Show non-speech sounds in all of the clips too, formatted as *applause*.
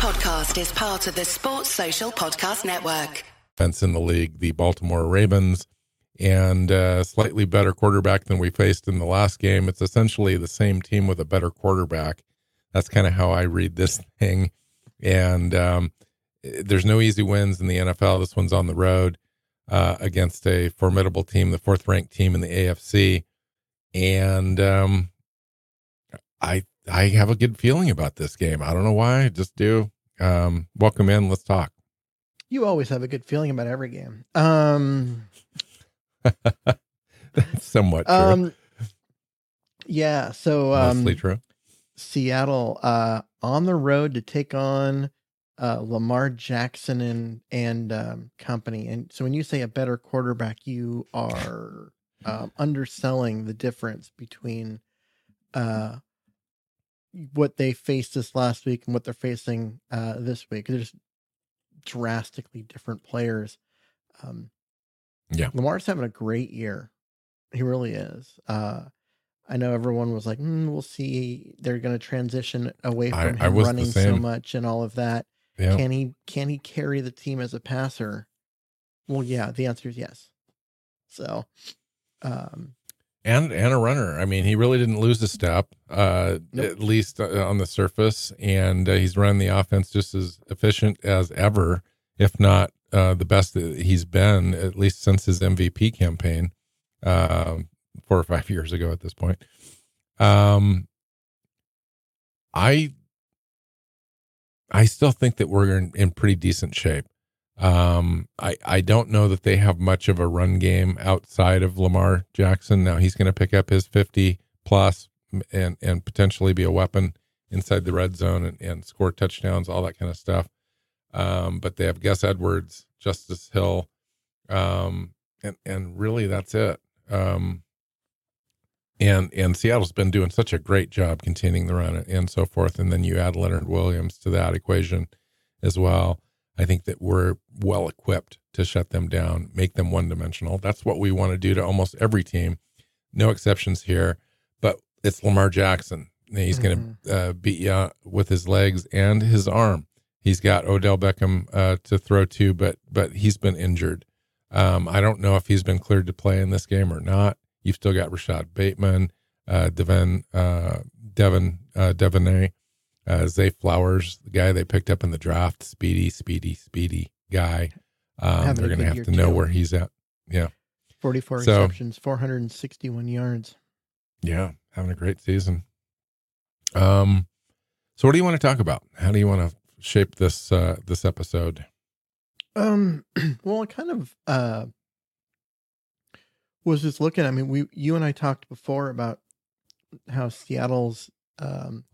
podcast is part of the Sports Social Podcast Network. Defense in the league, the Baltimore Ravens, and a slightly better quarterback than we faced in the last game. It's essentially the same team with a better quarterback. That's kind of how I read this *laughs* thing. And um, there's no easy wins in the NFL. This one's on the road uh, against a formidable team, the fourth ranked team in the AFC. And um, I I have a good feeling about this game. I don't know why, I just do. Um, welcome in. Let's talk. You always have a good feeling about every game. Um, *laughs* That's somewhat true. um, yeah. So um, Mostly true. Seattle uh, on the road to take on uh, Lamar Jackson and and um, company. And so when you say a better quarterback, you are um, underselling the difference between uh, what they faced this last week and what they're facing uh, this week. There's drastically different players. Um, Yeah. Lamar's having a great year. He really is. Uh, I know everyone was like, mm, "We'll see." They're going to transition away from I him was running so much and all of that. Yeah. Can he? Can he carry the team as a passer? Well, yeah. The answer is yes. So, um, and and a runner. I mean, he really didn't lose a step, uh, Nope. at least uh, on the surface, and uh, he's run the offense just as efficient as ever, if not uh, the best that he's been, at least since his MVP campaign, um, four or five *laughs* years ago at this point. Um, I I still think that we're in, in pretty decent shape. Um, I, I don't know that they have much of a run game outside of Lamar Jackson. Now he's going to pick up his 50 plus and, and potentially be a weapon inside the red zone and, and score touchdowns, all that kind of stuff. Um, but they have Gus Edwards, Justice Hill, um, and, and really that's it. Um, and, and Seattle's been doing such a great job containing the run and so forth. And then you add Leonard Williams to that equation as well. I think that we're well equipped to shut them down, make them one dimensional. That's what we want to do to almost every team. No exceptions here, but it's Lamar Jackson. He's going to uh, beat you with his legs and his arm. He's got Odell Beckham uh, to throw to, but but he's been injured. Um, I don't know if he's been cleared to play in this game or not. You've still got Rashod Bateman, uh, Devin, uh, Devin, uh, uh, Zay Flowers, the guy they picked up in the draft, speedy, speedy, speedy guy. Um, they're going to have to know too. where he's at. Yeah, 44 So- receptions, 461 yards. yeah, having a great season. Um, so what do you want to talk about? How do you want to shape this uh, this episode? Um, *clears throat* well, I kind of uh was just looking. I mean, we you and I talked before about how Seattle's um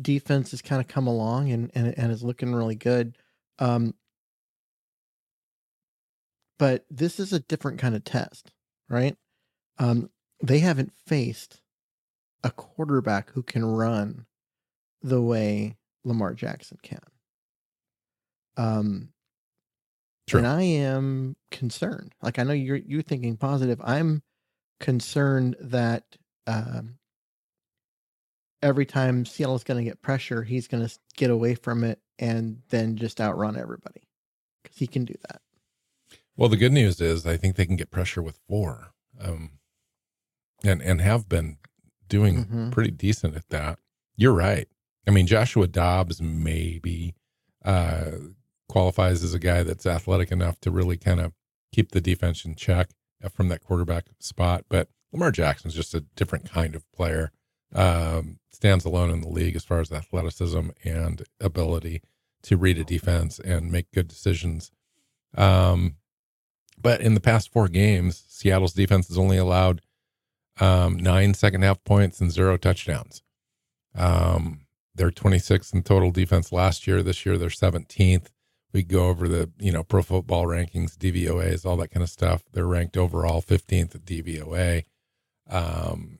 defense has kind of come along and and and is looking really good. Um, but this is a different kind of test, right? Um, they haven't faced a quarterback who can run the way Lamar Jackson can. Um, True. and I am concerned. Like I know you're you're thinking positive. I'm concerned that um, every time Seattle's going to get pressure, he's going to get away from it and then just outrun everybody because he can do that. Well, the good news is I think they can get pressure with four, um, and and have been doing Mhm. pretty decent at that. You're right. I mean, Joshua Dobbs maybe uh, qualifies as a guy that's athletic enough to really kind of keep the defense in check uh, from that quarterback spot. But Lamar Jackson's just a different kind of player. Um, stands alone in the league as far as athleticism and ability to read a defense and make good decisions. Um, but in the past four games, Seattle's defense has only allowed um, nine second half points and zero touchdowns. Um, they're 26th in total defense last year. This year, they're 17th. We go over the you know pro football rankings, DVOAs, all that kind of stuff. They're ranked overall 15th at DVOA, um,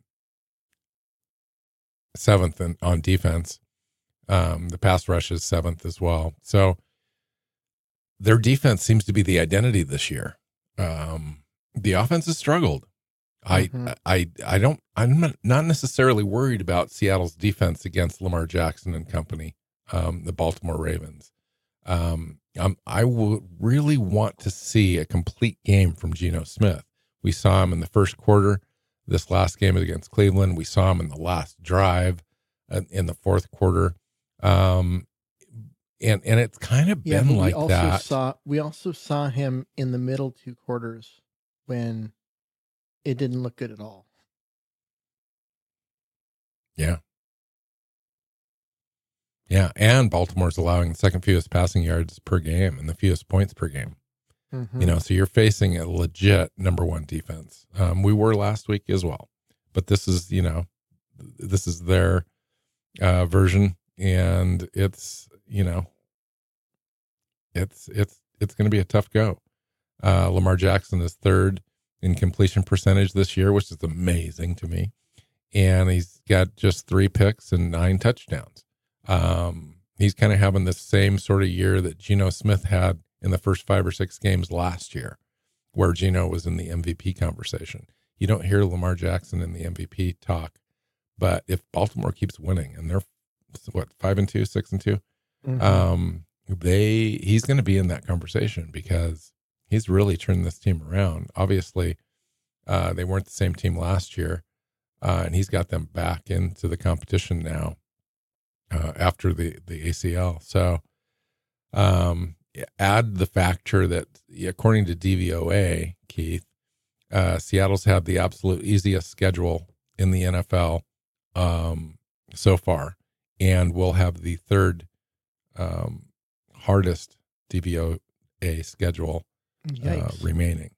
seventh in, on defense. Um, the pass rush is seventh as well. So their defense seems to be the identity this year. Um, the offense has struggled. Mhm. I, I, I don't, I'm not- necessarily worried about Seattle's defense against Lamar Jackson and company. um, the Baltimore Ravens. Um, um, I would really want to see a complete game from Geno Smith. We saw him in the first quarter. This last game against Cleveland, we saw him in the last drive uh, in the fourth quarter. Um, and and it's kind of Yeah, been but we like also that. saw we also saw him in the middle two quarters when it didn't look good at all. Yeah. Yeah, and Baltimore's allowing the second fewest passing yards per game and the fewest points per game. Mhm. You know, so you're facing a legit number one defense. Um, we were last week as well, but this is you know, this is their uh, version, and it's you know, it's it's it's going to be a tough go. Uh, Lamar Jackson is third in completion percentage this year, which is amazing to me, and he's got just three picks and nine touchdowns. Um, he's kind of having the same sort of year that Geno Smith had in the first five or six games last year, where Geno was in the MVP conversation. You don't hear Lamar Jackson in the MVP talk, but if Baltimore keeps winning and they're what five and two, six and 2 Mhm. um, they he's going to be in that conversation because he's really turned this team around. Obviously, uh, they weren't the same team last year, uh, and he's got them back into the competition now uh, after the the ACL. So, um, add the factor that according to DVOA, Keith, uh, Seattle's had the absolute easiest schedule in the NFL um, so far, and will have the third um, hardest DVOA schedule uh, remaining.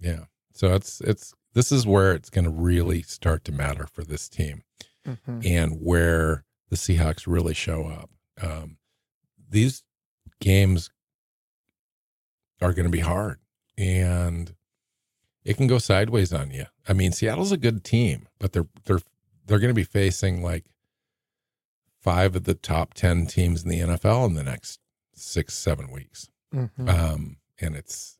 Yeah, so it's it's this is where it's going to really start to matter for this team Mhm. and where the Seahawks really show up. Um, these games are going to be hard, and it can go sideways on you. I mean, Seattle's a good team, but they're they're they're going to be facing like five of the top ten teams in the NFL in the next six seven weeks, Mhm. um, and it's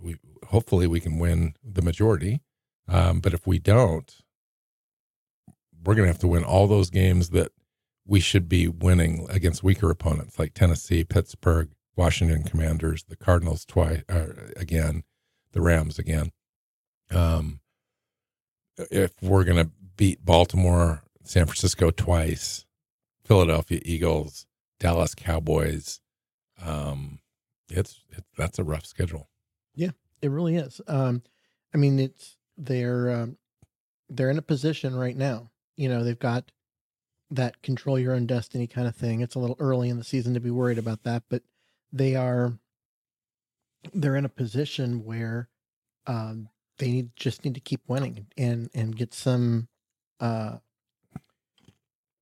we hopefully we can win the majority, um, but if we don't, we're going to have to win all those games that we should be winning against weaker opponents like Tennessee, Pittsburgh, Washington Commanders, the Cardinals twice uh, again, the Rams again. Um, if we're going to beat Baltimore, San Francisco twice, Philadelphia Eagles, Dallas Cowboys, um, it's it, that's a rough schedule. Yeah, it really is. Um, I mean, it's they're um, they're in a position right now. You know, they've got that control your own destiny kind of thing. It's a little early in the season to be worried about that, but they are they're in a position where um, they need, just need to keep winning and and get some uh,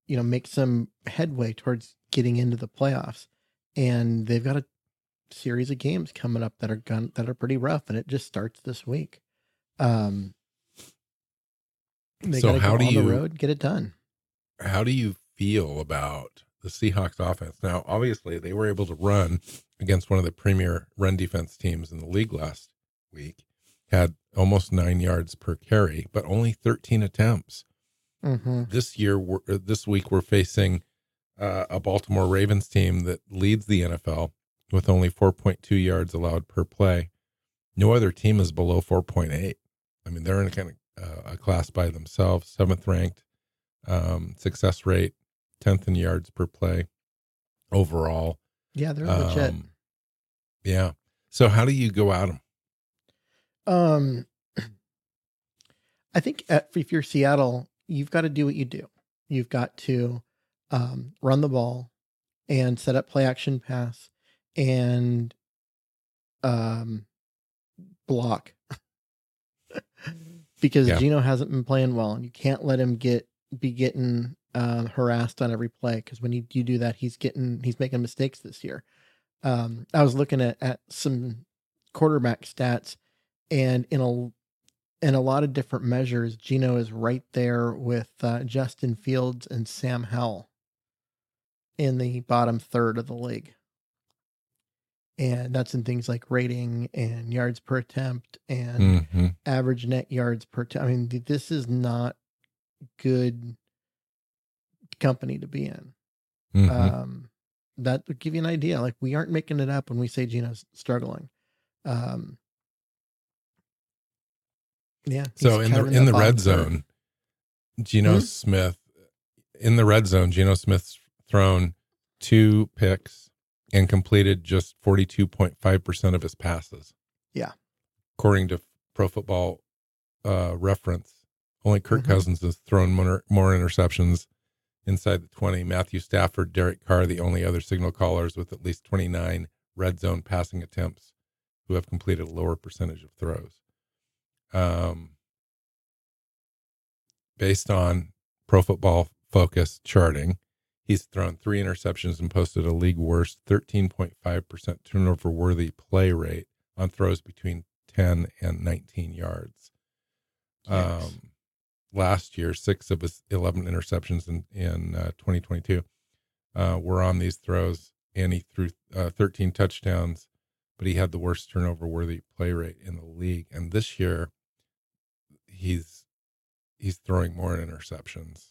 you know make some headway towards getting into the playoffs. And they've got a series of games coming up that are gun that are pretty rough, and it just starts this week. Um, they So gotta how go do on you- the road get it done? How do you feel about the Seahawks offense? Now, obviously, they were able to run against one of the premier run defense teams in the league last week, had almost nine yards per carry, but only 13 attempts. Mm-hmm. This year, we're, uh, this week, we're facing uh, a Baltimore Ravens team that leads the NFL with only 4.2 yards allowed per play. No other team is below 4.8. I mean, they're in a kind of uh, a class by themselves, seventh ranked um, success rate, 10th in yards per play overall. Yeah, they're legit. Um, yeah. So, how do you go at them? Um, I think at, if you're Seattle, you've got to do what you do. You've got to um, run the ball and set up play action pass and um, block *laughs* because Yeah. Geno hasn't been playing well, and you can't let him get be getting uh, harassed on every play because when you, you do that, he's getting he's making mistakes this year. Um, I was looking at at some quarterback stats, and in a in a lot of different measures, Geno is right there with uh, Justin Fields and Sam Howell in the bottom third of the league. And that's in things like rating and yards per attempt and hmm average net yards per attempt. I mean, th- this is not good company to be in. hmm Um, that would give you an idea. Like we aren't making it up when we say Geno's struggling. Um, yeah. So in the in the red third. zone, Geno Hmm? Smith in the red zone, Geno Smith's thrown two picks and completed just 42.5% of his passes. Yeah. According to Pro Football uh, Reference, only Kirk Mhm. Cousins has thrown more, more interceptions inside the 20. Matthew Stafford, Derek Carr, the only other signal callers with at least 29 red zone passing attempts who have completed a lower percentage of throws. Um, based on Pro Football Focus charting, he's thrown three interceptions and posted a league worst 13.5% turnover worthy play rate on throws between 10 and 19 yards. Yikes. Um, last year, six of his 11 interceptions in, in uh, 2022 uh, were on these throws, and he threw uh, 13 touchdowns, but he had the worst turnover worthy play rate in the league. And this year, he's he's throwing more interceptions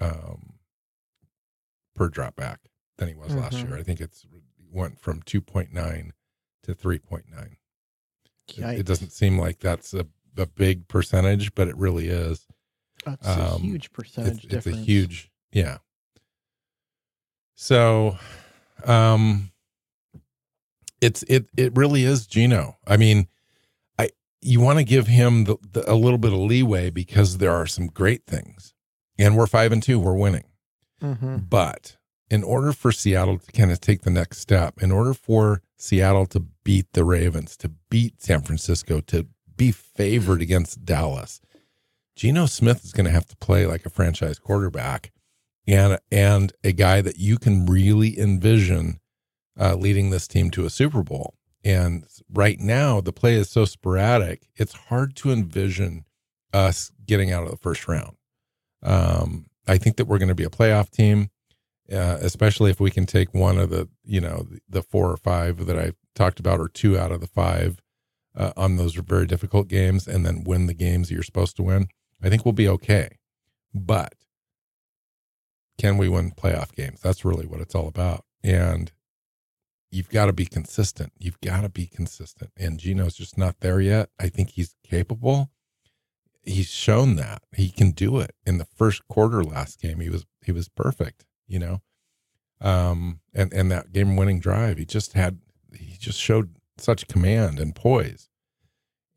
um, per drop back than he was last Mhm. year. I think it's went from 2.9 to 3.9. It, it doesn't seem like that's a, a big percentage, but it really is. That's a um, huge percentage It's, it's a huge, yeah. So, um, it's it it really is Geno. I mean, I you want to give him the, the, a little bit of leeway because there are some great things, and we're five and two, we're winning. Mhm. But in order for Seattle to kind of take the next step, in order for Seattle to beat the Ravens, to beat San Francisco, to be favored against Dallas, Geno Smith is going to have to play like a franchise quarterback and and a guy that you can really envision uh, leading this team to a Super Bowl. And right now, the play is so sporadic; it's hard to envision us getting out of the first round. Um, I think that we're going to be a playoff team, uh, especially if we can take one of the you know the four or five that I talked about, or two out of the five uh, on those very difficult games, and then win the games you're supposed to win. I think we'll be okay. But can we win playoff games? That's really what it's all about. And you've got to be consistent. You've got to be consistent. And Geno's just not there yet. I think he's capable. He's shown that he can do it. In the first quarter last game, he was he was perfect, you know. Um and and that game winning drive, he just had he just showed such command and poise.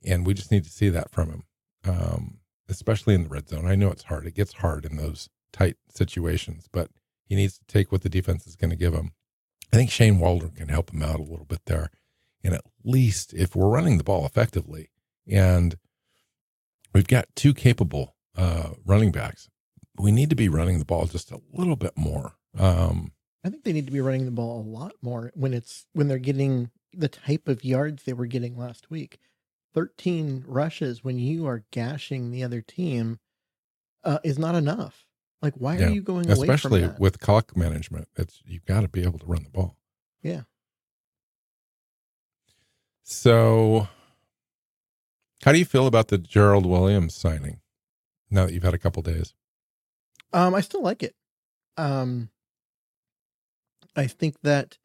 And we just need to see that from him. Um especially in the red zone. I know it's hard. It gets hard in those tight situations, but he needs to take what the defense is going to give him. I think Shane Waldron can help him out a little bit there. And at least if we're running the ball effectively and we've got two capable uh, running backs, we need to be running the ball just a little bit more. Um, I think they need to be running the ball a lot more when it's when they're getting the type of yards they were getting last week. 13 rushes when you are gashing the other team uh, is not enough. Like, why Yeah, are you going away especially with clock management, it's you've got to be able to run the ball. Yeah. So, how do you feel about the Gerald Williams signing? Now that you've had a couple days, Um, I still like it. Um, I think that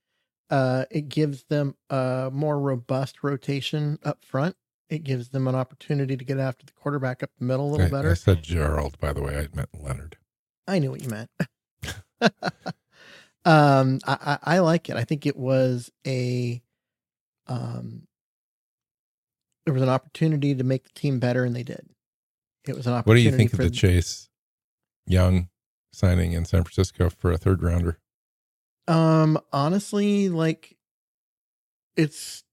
uh, it gives them a more robust rotation up front. It gives them an opportunity to get after the quarterback up the middle a little I, better. I said Gerald, by the way. I meant Leonard. I knew what you meant. *laughs* um, I, I, I like it. I think it was a, um, there was an opportunity to make the team better, and they did. It was an opportunity. What do you think of the Chase Young signing in San Francisco for a third rounder? Um, honestly, like it's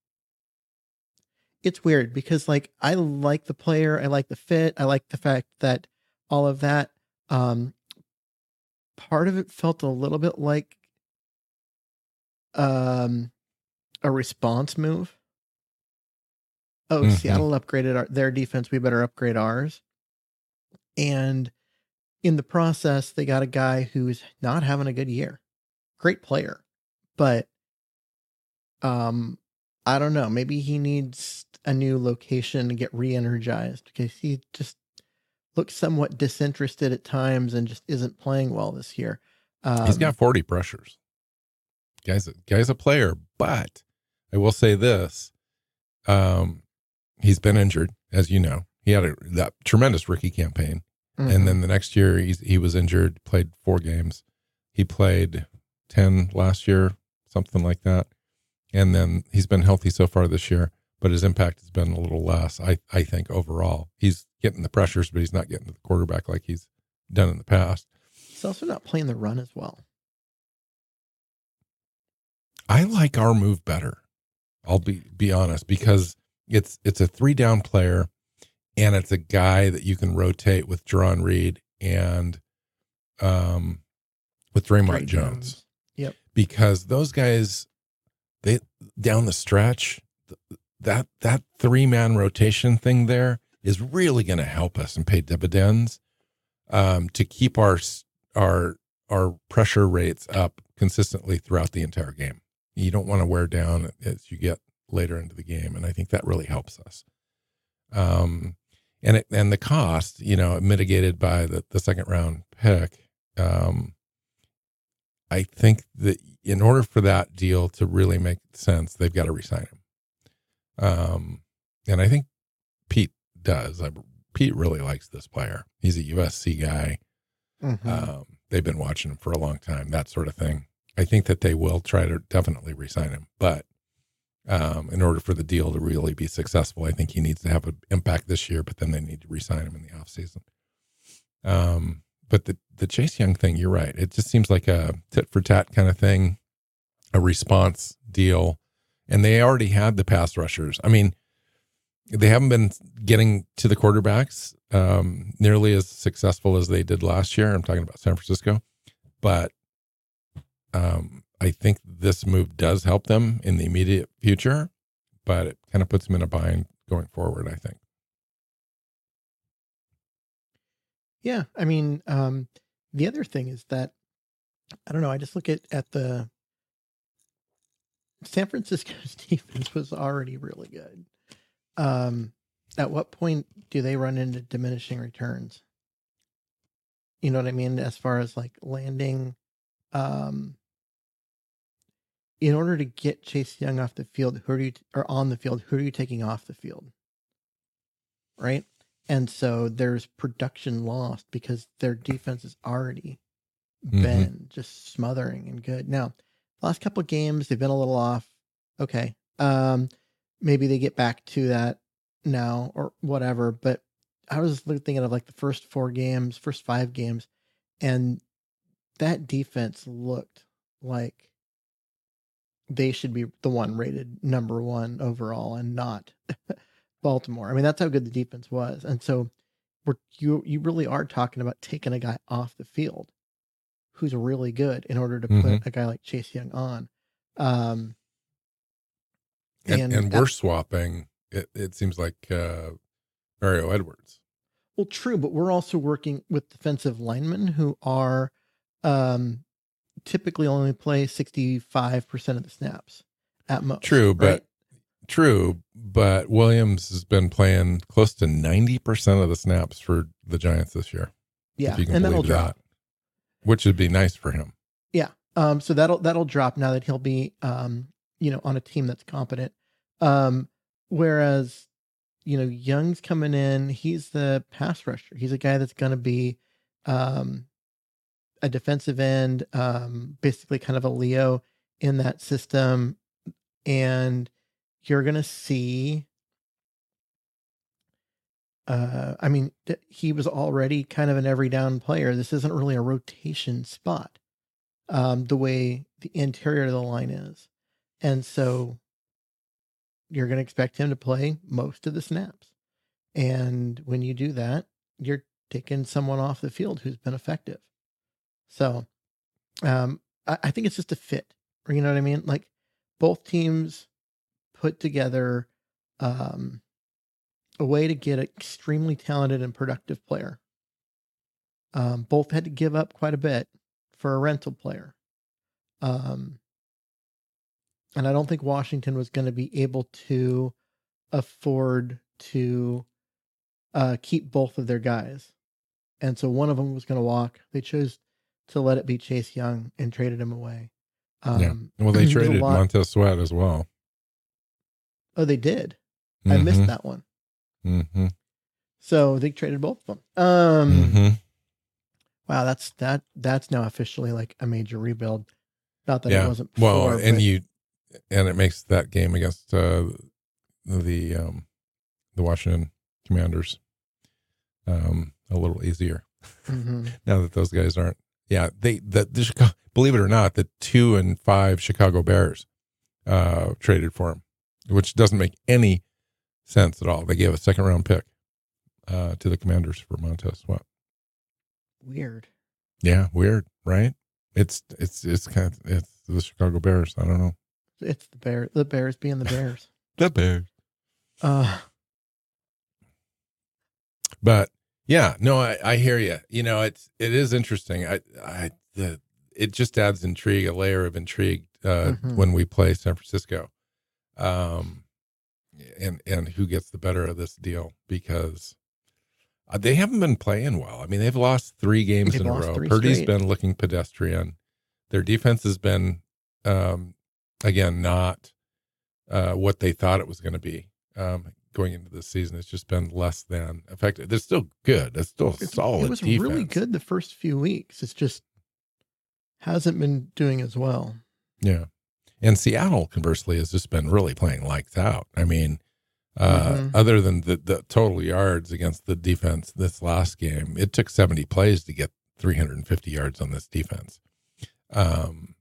it's weird because like I like the player, I like the fit, I like the fact that all of that. Um, part of it felt a little bit like um a response move. Oh, Mhm. Seattle upgraded our, their defense. We better upgrade ours. And in the process, they got a guy who's not having a good year. Great player, but um, I don't know. Maybe he needs a new location to get re-energized because he just looks somewhat disinterested at times and just isn't playing well this year. Um, He's got 40 pressures. Guy's a, guy's a player, but I will say this: um, he's been injured, as you know. He had a that tremendous rookie campaign, Mm-hmm. and then the next year he's, he was injured. Played four games. He played ten last year, something like that, and then he's been healthy so far this year. But his impact has been a little less. I I think overall he's getting the pressures, but he's not getting to the quarterback like he's done in the past. he's also not playing the run as well. I like our move better. I'll be be honest because it's it's a three down player, and it's a guy that you can rotate with Jarran Reed and um with Dre'Mont Drake Jones. Yep. because those guys they down the stretch that that three man rotation thing there is really going to help us and pay dividends um, to keep our our our pressure rates up consistently throughout the entire game. You don't want to wear down as you get later into the game, and I think that really helps us. Um, and it, and the cost, you know, mitigated by the the second round pick. Um, I think that in order for that deal to really make sense, they've got to resign him. Um, and I think Pete does. I, Pete really likes this player. He's a USC guy. Mhm. Um, they've been watching him for a long time, that sort of thing. I think that they will try to definitely resign him, but um, in order for the deal to really be successful, I think he needs to have an impact this year. But then they need to resign him in the offseason. Um, but the the Chase Young thing, you're right. It just seems like a tit for tat kind of thing, a response deal, and they already had the pass rushers. I mean, they haven't been getting to the quarterbacks um, nearly as successful as they did last year. I'm talking about San Francisco, but um, I think this move does help them in the immediate future, but it kind of puts them in a bind going forward. I think. Yeah, I mean, um, the other thing is that I don't know. I just look at at the San Francisco's *laughs* defense was already really good. Um, at what point do they run into diminishing returns? You know what I mean? As far as like landing, um, in order to get Chase Young off the field, who are you or on the field? Who are you taking off the field? Right. And so there's production lost because their defense has already Mhm. been just smothering and good. Now, last couple of games they've been a little off. Okay. Um maybe they get back to that now or whatever, but I was thinking of like the first 4 games, first 5 games and that defense looked like they should be the one rated number 1 overall and not *laughs* Baltimore. I mean, that's how good the defense was. And so we're you you really are talking about taking a guy off the field who's really good in order to put Mhm. a guy like Chase Young on. Um And, And and, we're swapping. It, it seems like uh, Mario Edwards. well true, but we're also working with defensive linemen who are um typically only play 65% of the snaps at most. True, but? True, but Williams has been playing close to ninety percent of the snaps for the Giants this year. yeah, if you can and that'll believe drop. Which would be nice for him. Yeah. Um, so that'll that'll drop now that he'll be um, you know, on a team that's competent. Um, whereas, you know, Young's coming in, he's the pass rusher. He's a guy that's gonna be um a defensive end, um, basically kind of a Leo in that system. And you're gonna see uh I mean, he was already kind of an every down player. This isn't really a rotation spot um, the way the interior of the line is. And so you're going to expect him to play most of the snaps. And when you do that, you're taking someone off the field who's been effective. So um, I, I think it's just a fit. You know what I mean? Like both teams put together um, a way to get an extremely talented and productive player. Um, both had to give up quite a bit for a rental player. Um, and I don't think Washington was going to be able to afford to uh, keep both of their guys. And so one of them was going to walk. They chose to let it be Chase Young and traded him away. Um, yeah. Well, they *clears throat* traded Montez Sweat as well. Oh, they did. I missed that one. Mm-hmm. So they traded both of them. Um, mm-hmm. wow, that's that. That's now officially like a major rebuild. Not that yeah. it wasn't. Before, well, and but- you, and it makes that game against uh, the um, the Washington Commanders um, a little easier Mhm. *laughs* now that those guys aren't. Yeah, they the, the Chicago, believe it or not, the two and five Chicago Bears uh, traded for him, which doesn't make any sense at all. They gave a second round pick uh, to the Commanders for Montez Sweat. weird. Yeah, weird, right? It's it's it's kind of it's the Chicago Bears. I don't know It's the bear. The Bears being the Bears. *laughs* the Bears, Uh, but yeah, no, I, I hear you. You know, it's it is interesting. I I the it just adds intrigue, a layer of intrigue uh, Mhm. when we play San Francisco, um, and and who gets the better of this deal because. Uh, they haven't been playing well. I mean, they've lost three games They've in a row. Purdy's straight. been looking pedestrian. Their defense has been, um, again, not uh, what they thought it was going to be um, going into the season. It's just been less than effective. They're still good. It's still it, solid. it was defense. really good the first few weeks. It's just hasn't been doing as well. Yeah. And Seattle, conversely, has just been really playing lights out. I mean, uh, Mhm. other than the, the total yards against the defense this last game, it took 70 plays to get 350 yards on this defense. Um,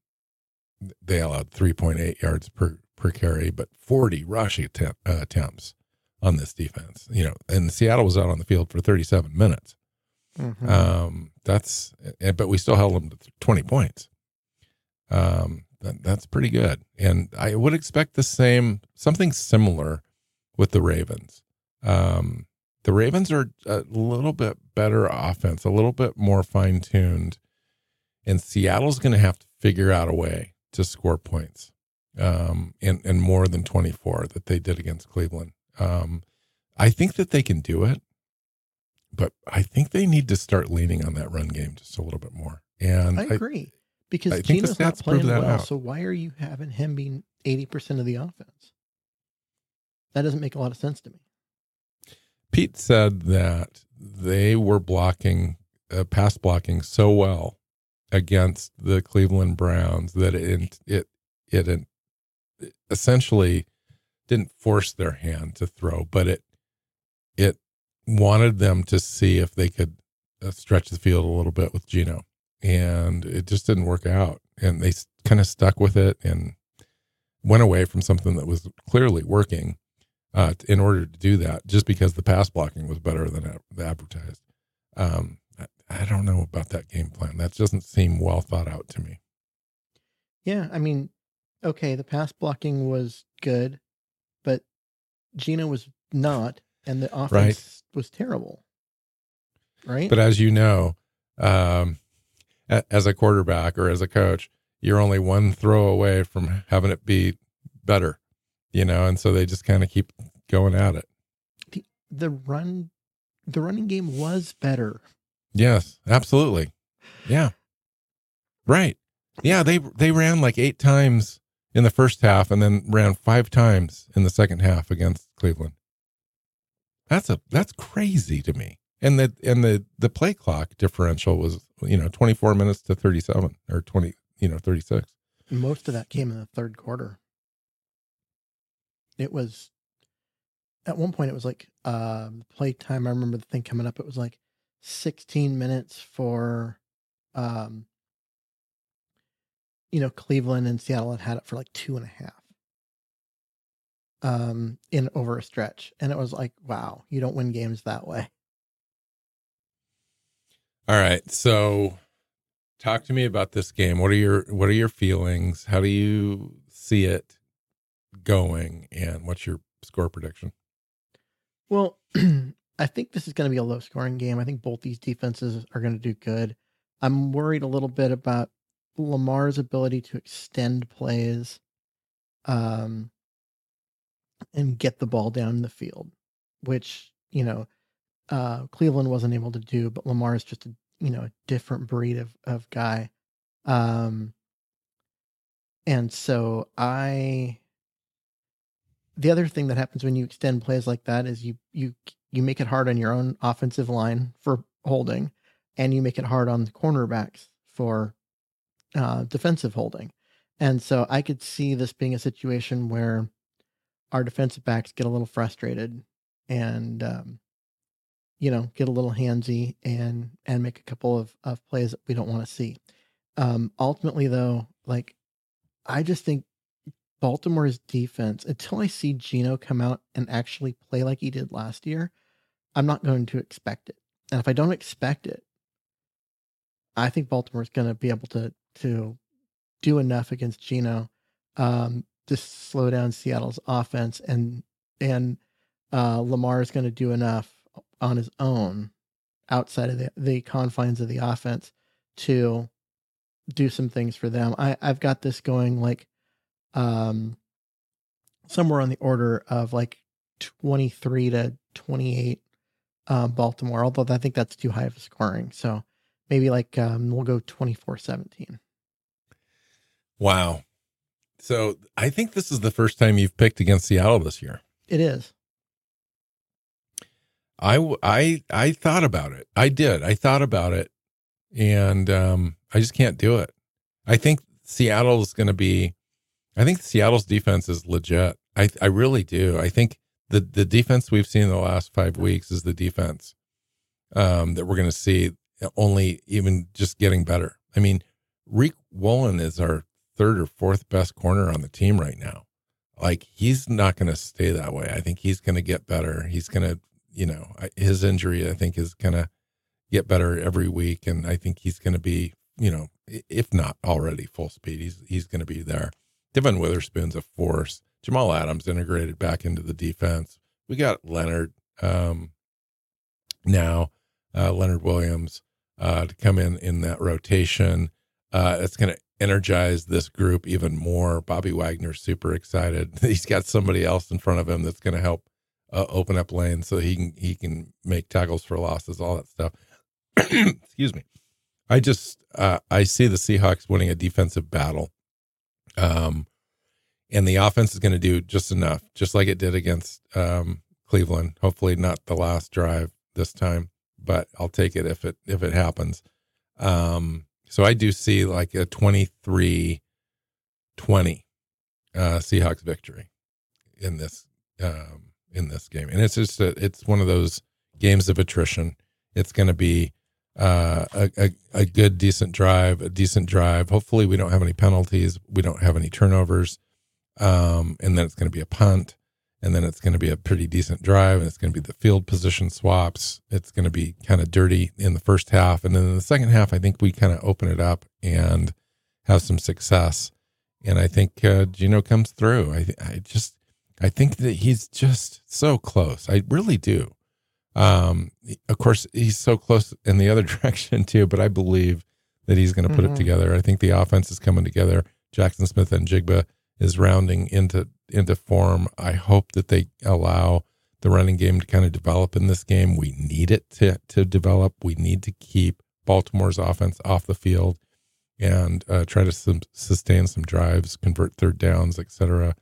they allowed 3.8 yards per, per carry, but 40 rush attempt, uh, attempts on this defense. You know, and Seattle was out on the field for 37 minutes. Mhm. Um, that's, eh, but we still held them to 20 points. Um, that, that's pretty good. And I would expect the same, something similar with the Ravens. Um, the Ravens are a little bit better offense, a little bit more fine tuned, and Seattle's going to have to figure out a way to score points, um, and and more than twenty four that they did against Cleveland. Um, I think that they can do it, but I think they need to start leaning on that run game just a little bit more. And I agree because I Geno's not playing that well. out. So why are you having him being eighty percent of the offense? That doesn't make a lot of sense to me. Pete said that they were blocking, uh, pass blocking so well against the Cleveland Browns that it it it, it essentially didn't force their hand to throw, but it it wanted them to see if they could uh, stretch the field a little bit with Geno, and it just didn't work out. And they kind of stuck with it and went away from something that was clearly working uh, in order to do that, just because the pass blocking was better than the advertised. Um, I, I don't know about that game plan. That doesn't seem well thought out to me. Yeah, I mean, okay, the pass blocking was good, but Geno was not, and the offense was terrible. Right? But as you know, um, as a quarterback or as a coach, you're only one throw away from having it be better, you know, and so they just kind of keep going at it. the, the run, the running game was better. Yes, absolutely. Yeah. Right. Yeah, they they ran like 8 times in the first half and then ran 5 times in the second half against Cleveland. That's a that's crazy to me. And the and the the play clock differential was, you know, 24 minutes to 37 or 20, you know, 36. Most of that came in the third quarter. It was at one point it was like um play time. I remember the thing coming up. It was like 16 minutes for um you know, Cleveland and Seattle had had it for like two and a half. Um, in over a stretch. And it was like, wow, you don't win games that way. All right. So talk to me about this game. What are your what are your feelings? How do you see it going and what's your score prediction? Well, *clears throat* I think this is going to be a low scoring game. I think both these defenses are going to do good. I'm worried a little bit about Lamar's ability to extend plays um, and get the ball down the field, which, you know, uh, Cleveland wasn't able to do, but Lamar is just a, you know, a different breed of, of guy. Um, And so I the other thing that happens when you extend plays like that is you you you make it hard on your own offensive line for holding and you make it hard on the cornerbacks for uh, defensive holding. And so I could see this being a situation where our defensive backs get a little frustrated and um, you know get a little handsy and and make a couple of, of plays that we don't want to see. Um, ultimately, though, like I just think Baltimore's defense, until I see Geno come out and actually play like he did last year, I'm not going to expect it. And if I don't expect it, I think Baltimore's going to be able to to do enough against Geno um, to slow down Seattle's offense, and and uh, Lamar is going to do enough on his own outside of the, the confines of the offense to do some things for them. I I've got this going like um somewhere on the order of like 23 to 28 uh, Baltimore, although I think that's too high of a scoring. So maybe like um, we'll go 24 17. Wow. So I think this is the first time you've picked against Seattle this year. It is. I, I, I thought about it. I did. I thought about it and um, I just can't do it. I think Seattle's going to be, I think Seattle's defense is legit. I, I really do. I think the, the defense we've seen in the last five weeks is the defense um, that we're going to see only even just getting better. I mean, Riq Woolen is our third or fourth best corner on the team right now. Like he's not going to stay that way. I think he's going to get better. He's going to, you know, his injury I think is going to get better every week, and I think he's going to be, you know, if not already full speed, he's he's going to be there. Devon Witherspoon's a force. Jamal Adams integrated back into the defense. We got Leonard um, now, uh, Leonard Williams uh, to come in in that rotation. Uh, it's going to energize this group even more. Bobby Wagner's super excited. *laughs* He's got somebody else in front of him that's going to help uh, open up lanes so he can he can make tackles for losses, all that stuff. *clears throat* Excuse me. I just uh, I see the Seahawks winning a defensive battle, um, and the offense is going to do just enough, just like it did against um, Cleveland. Hopefully, not the last drive this time, but I'll take it if it if it happens. Um, so I do see like a 23 20 uh, Seahawks victory in this um, in this game. And it's just a, it's one of those games of attrition. It's going to be uh, a, a, a good decent drive, a decent drive. Hopefully we don't have any penalties, we don't have any turnovers. Um, and then it's going to be a punt and then it's going to be a pretty decent drive and it's going to be the field position swaps it's going to be kind of dirty in the first half and then in the second half i think we kind of open it up and have some success and i think uh, geno comes through i, I just i think that he's just so close i really do um, of course he's so close in the other *laughs* direction too but i believe that he's going to put mm-hmm. it together i think the offense is coming together Jaxon Smith-Njigba is rounding into into form. I hope that they allow the running game to kind of develop in this game. We need it to to develop. We need to keep Baltimore's offense off the field and uh, try to some, sustain some drives, convert third downs, etc.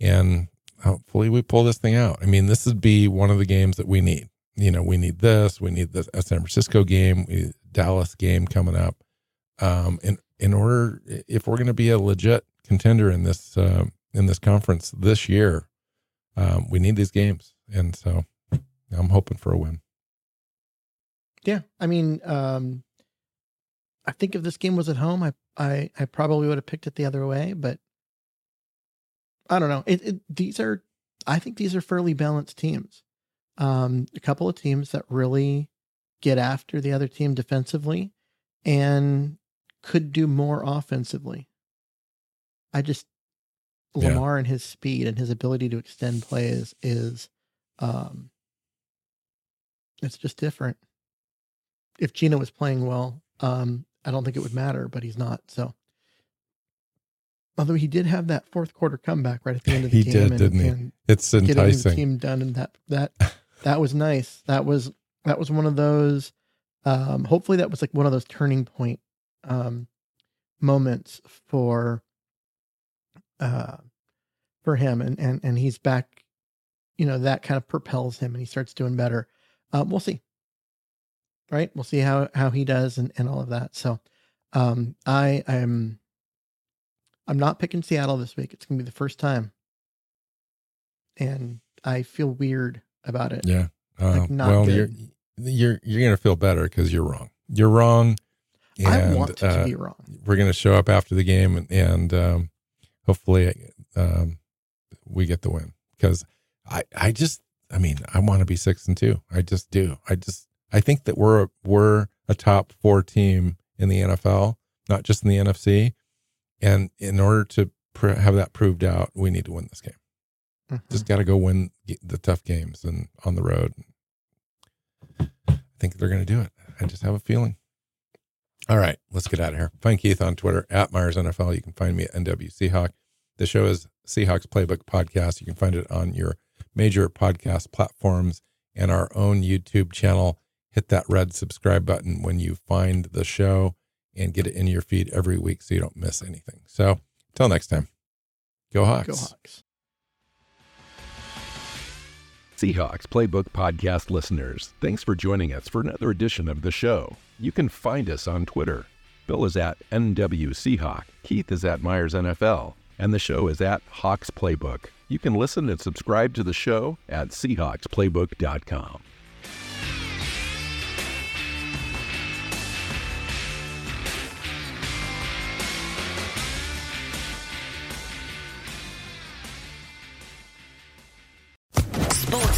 And hopefully we pull this thing out. I mean, this would be one of the games that we need. You know, we need this. We need the San Francisco game, we, Dallas game coming up. Um, in in order, if we're going to be a legit contender in this uh, in this conference this year. Um, we need these games, and so I'm hoping for a win. Yeah, I mean, um, I think if this game was at home, I I, I probably would have picked it the other way, but I don't know. It, it, these are, I think these are fairly balanced teams. Um, a couple of teams that really get after the other team defensively and could do more offensively. I just Lamar yeah. and his speed and his ability to extend plays is um it's just different. If Geno was playing well, um, I don't think it would matter, but he's not. So although he did have that fourth quarter comeback right at the end of the he game. Did, and, didn't he? And it's enticing. Getting the team done and that that that was nice. That was that was one of those um hopefully that was like one of those turning point um moments for uh, for him, and and and he's back. You know that kind of propels him, and he starts doing better. Uh, we'll see, right? We'll see how how he does and and all of that. So, um, I am. I'm not picking Seattle this week. It's gonna be the first time, and I feel weird about it. Yeah. Uh, Like, not well, good. you're you're you're gonna feel better because you're wrong. You're wrong. And, I want to uh, be wrong. we're going to show up after the game and, and um, hopefully um, we get the win because I, I just I mean I want to be six and two I just do I just I think that we're we're a top four team in the NFL not just in the NFC and in order to pr- have that proved out we need to win this game Mhm. just got to go win the tough games and on the road I think they're going to do it I just have a feeling all right, let's get out of here. Find Keith on Twitter at Myers NFL. You can find me at NW Seahawk. The show is Seahawks Playbook Podcast. You can find it on your major podcast platforms and our own YouTube channel. Hit that red subscribe button when you find the show and get it in your feed every week so you don't miss anything. So, until next time, go Hawks. Go Hawks. Seahawks Playbook Podcast listeners, thanks for joining us for another edition of the show. You can find us on Twitter. Bill is at NW Seahawk, Keith is at Myers NFL, and the show is at Hawks Playbook. You can listen and subscribe to the show at SeahawksPlaybook.com.